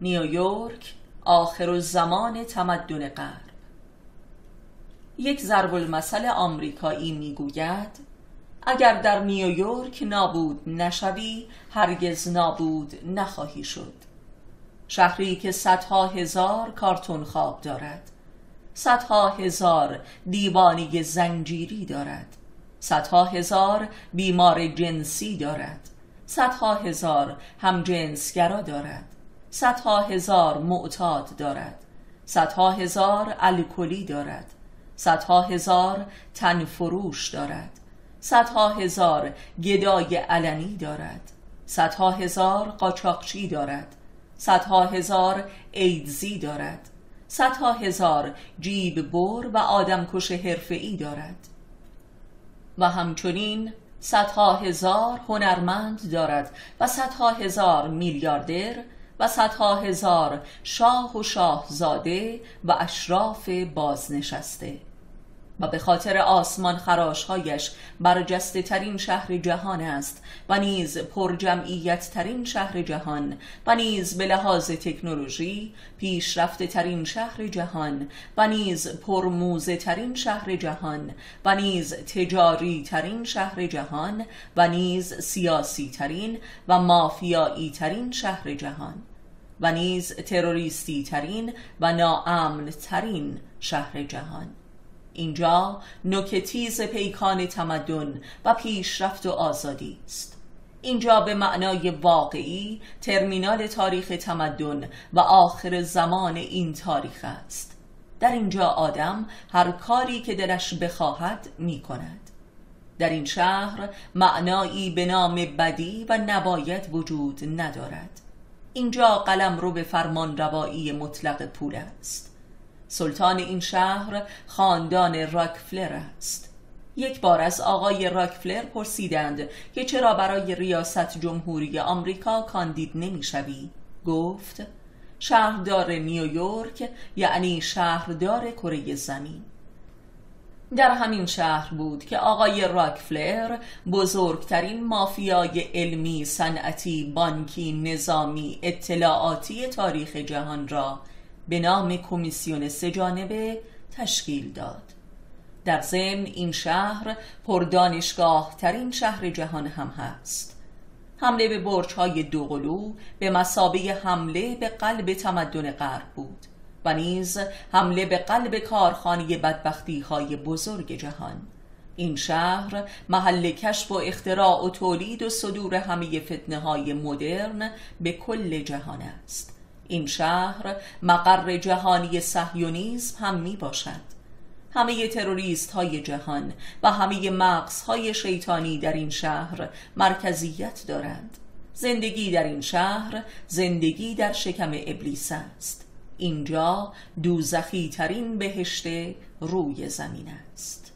نیویورک آخر زمان تمدن غرب. یک ضرب المثل آمریکایی می‌گوید اگر در نیویورک نابود نشوی هرگز نابود نخواهی شد. شهری که صدها هزار کارتون خواب دارد صدها هزار دیوانی زنجیری دارد صدها هزار بیمار جنسی دارد صدها هزار همجنسگرا دارد. صدها هزار معتاد دارد. صدها هزار الکلی دارد. صدها هزار تن فروش دارد. صدها هزار گدای علنی دارد. صدها هزار قاچاقچی دارد. صدها هزار ایدزی دارد. صدها هزار جیب بر و آدمکش حرفه‌ای دارد. و همچنین صدها هزار هنرمند دارد و صدها هزار میلیاردر و صدها هزار شاه و شاهزاده و اشراف بازنشسته. و به خاطر آسمان خراشهایش برجسته ترین شهر جهان است و نیز پر جمعیت ترین شهر جهان و نیز به لحاظ تکنولوژی پیشرفته ترین شهر جهان و نیز پرموزه ترین شهر جهان و نیز تجاری ترین شهر جهان و نیز سیاسی ترین و مافیایی ترین شهر جهان و نیز تروریستی ترین و ناامن ترین شهر جهان. اینجا نکتیز پیکان تمدن و پیشرفت و آزادی است. اینجا به معنای واقعی ترمینال تاریخ تمدن و آخر زمان این تاریخ است. در اینجا آدم هر کاری که دلش بخواهد می کند در این شهر معنایی به نام بدی و نباید وجود ندارد. اینجا قلم رو به فرمان روایی مطلق پول است. سلطان این شهر خاندان راکفلر است. یک بار از آقای راکفلر پرسیدند که چرا برای ریاست جمهوری آمریکا کاندید نمی‌شوی؟ گفت شهردار نیویورک یعنی شهردار کره زمین. در همین شهر بود که آقای راکفلر بزرگترین مافیای علمی، صنعتی، بانکی، نظامی، اطلاعاتی تاریخ جهان را به نام کمیسیون سهجانبه تشکیل داد. در ضمن این شهر پردانشگاه ترین شهر جهان هم هست. حمله به برج های دوقلو به مسابه حمله به قلب تمدن غرب بود و نیز حمله به قلب کارخانه بدبختی های بزرگ جهان. این شهر محل کشف و اختراع و تولید و صدور همه فتنه های مدرن به کل جهان است. این شهر مقر جهانی سهیونیزم هم می باشد همه تروریست های جهان و همه مغز های شیطانی در این شهر مرکزیت دارند. زندگی در این شهر زندگی در شکم ابلیس است. اینجا دوزخی ترین بهشت روی زمین است.